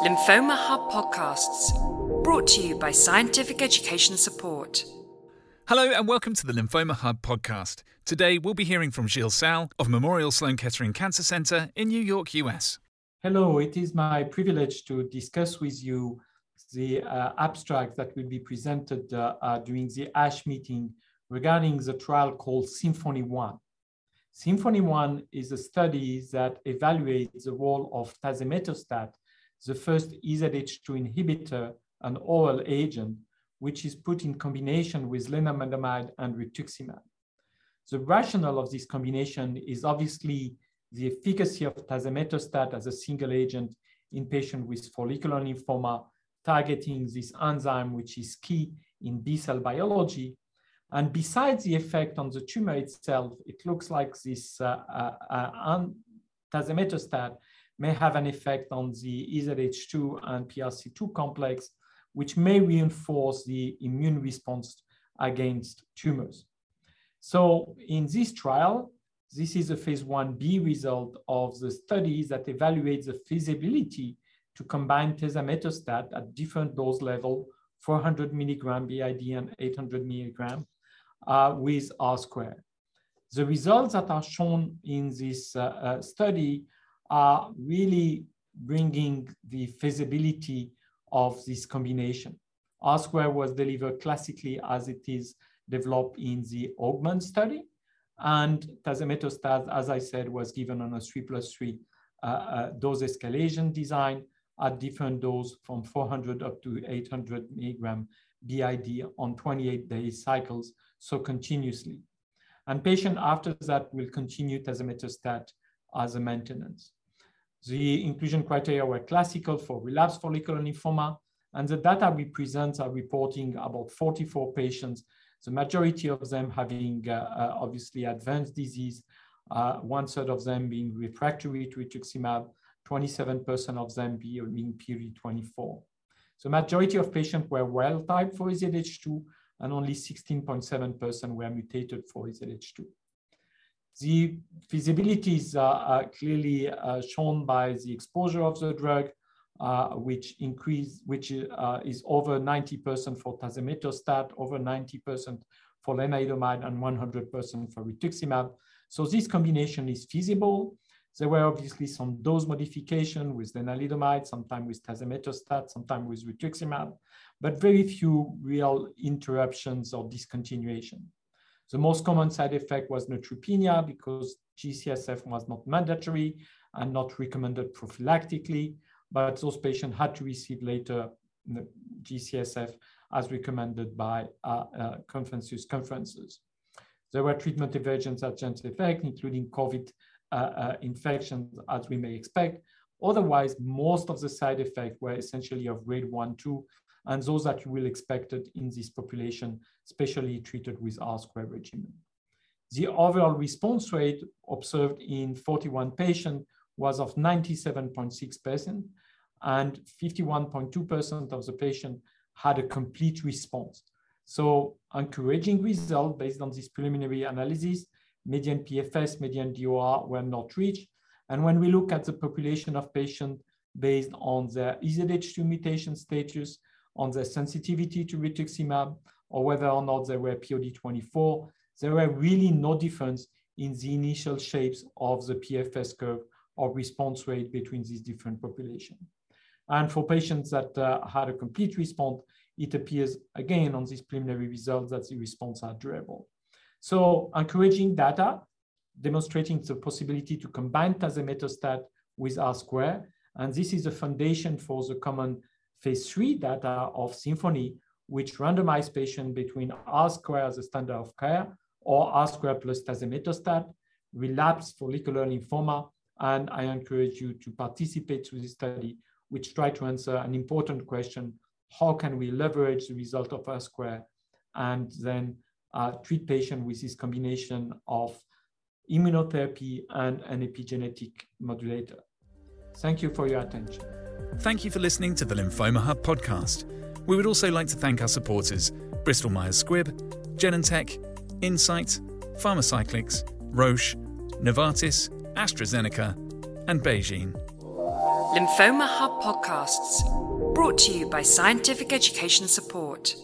Lymphoma Hub podcasts, brought to you by Scientific Education Support. Hello and welcome to the Lymphoma Hub podcast. Today we'll be hearing from Gilles Salles of Memorial Sloan Kettering Cancer Center in New York, US. Hello, it is my privilege to discuss with you the uh, abstract that will be presented uh, uh, during the ASH meeting regarding the trial called Symphony 1. Symphony 1 is a study that evaluates the role of tazemetostat the first EZH2 inhibitor, an oral agent, which is put in combination with lenalidomide and rituximab. The rationale of this combination is obviously the efficacy of tazemetostat as a single agent in patients with follicular lymphoma, targeting this enzyme, which is key in B cell biology. And besides the effect on the tumor itself, it looks like this uh, uh, uh, tazemetostat may have an effect on the EZH2 and PRC2 complex, which may reinforce the immune response against tumors. So in this trial, this is a phase 1b result of the study that evaluates the feasibility to combine tazemetostat at different dose level, 400 milligram BID and 800 milligram uh, with R square. The results that are shown in this uh, uh, study are really bringing the feasibility of this combination. R square was delivered classically as it is developed in the augment study. And tazemetostat, as I said, was given on a three plus three uh, uh, dose escalation design at different dose from 400 up to 800 milligram BID on 28 day cycles, so continuously. And patient after that will continue tazemetostat as a maintenance. The inclusion criteria were classical for relapsed follicular lymphoma, and the data we present are reporting about 44 patients, the majority of them having uh, uh, obviously advanced disease, uh, one third of them being refractory to rituximab, 27% of them being POD24. The majority of patients were wild type for EZH2 and only 16.7% were mutated for EZH2. The feasibility is uh, uh, clearly uh, shown by the exposure of the drug, which increase, which is over 90% for tazemetostat, over 90% for lenalidomide, and 100% for rituximab. So this combination is feasible. There were obviously some dose modification with lenalidomide, sometimes with tazemetostat, sometimes with rituximab, but very few real interruptions or discontinuation. The most common side effect was neutropenia because GCSF was not mandatory and not recommended prophylactically, but those patients had to receive later GCSF as recommended by uh, uh, consensus conferences. There were treatment emergent adverse effects, including COVID uh, uh, infections, as we may expect. Otherwise, most of the side effects were essentially of grade one, two, and those that you will expect in this population, especially treated with R-square regimen. The overall response rate observed in 41 patients was of 97.6%, and 51.2% of the patient had a complete response. So encouraging result based on this preliminary analysis, median PFS, median DOR were not reached. And when we look at the population of patients based on their EZH2 mutation status, on their sensitivity to rituximab or whether or not they were POD24, there were really no difference in the initial shapes of the PFS curve or response rate between these different populations. And for patients that uh, had a complete response, it appears again on these preliminary results that the response are durable. So encouraging data demonstrating the possibility to combine tazemetostat with R square. And this is the foundation for the common phase three data of Symphony, which randomized patients between R square as a standard of care or R square plus tazemetostat, relapsed follicular lymphoma, and I encourage you to participate to this study, which try to answer an important question, how can we leverage the result of R square and then uh, treat patients with this combination of immunotherapy and an epigenetic modulator. Thank you for your attention. Thank you for listening to the Lymphoma Hub podcast. We would also like to thank our supporters Bristol Myers Squibb, Genentech, Incyte, Pharmacyclics, Roche, Novartis, AstraZeneca, and BeiGene. Lymphoma Hub podcasts, brought to you by Scientific Education Support.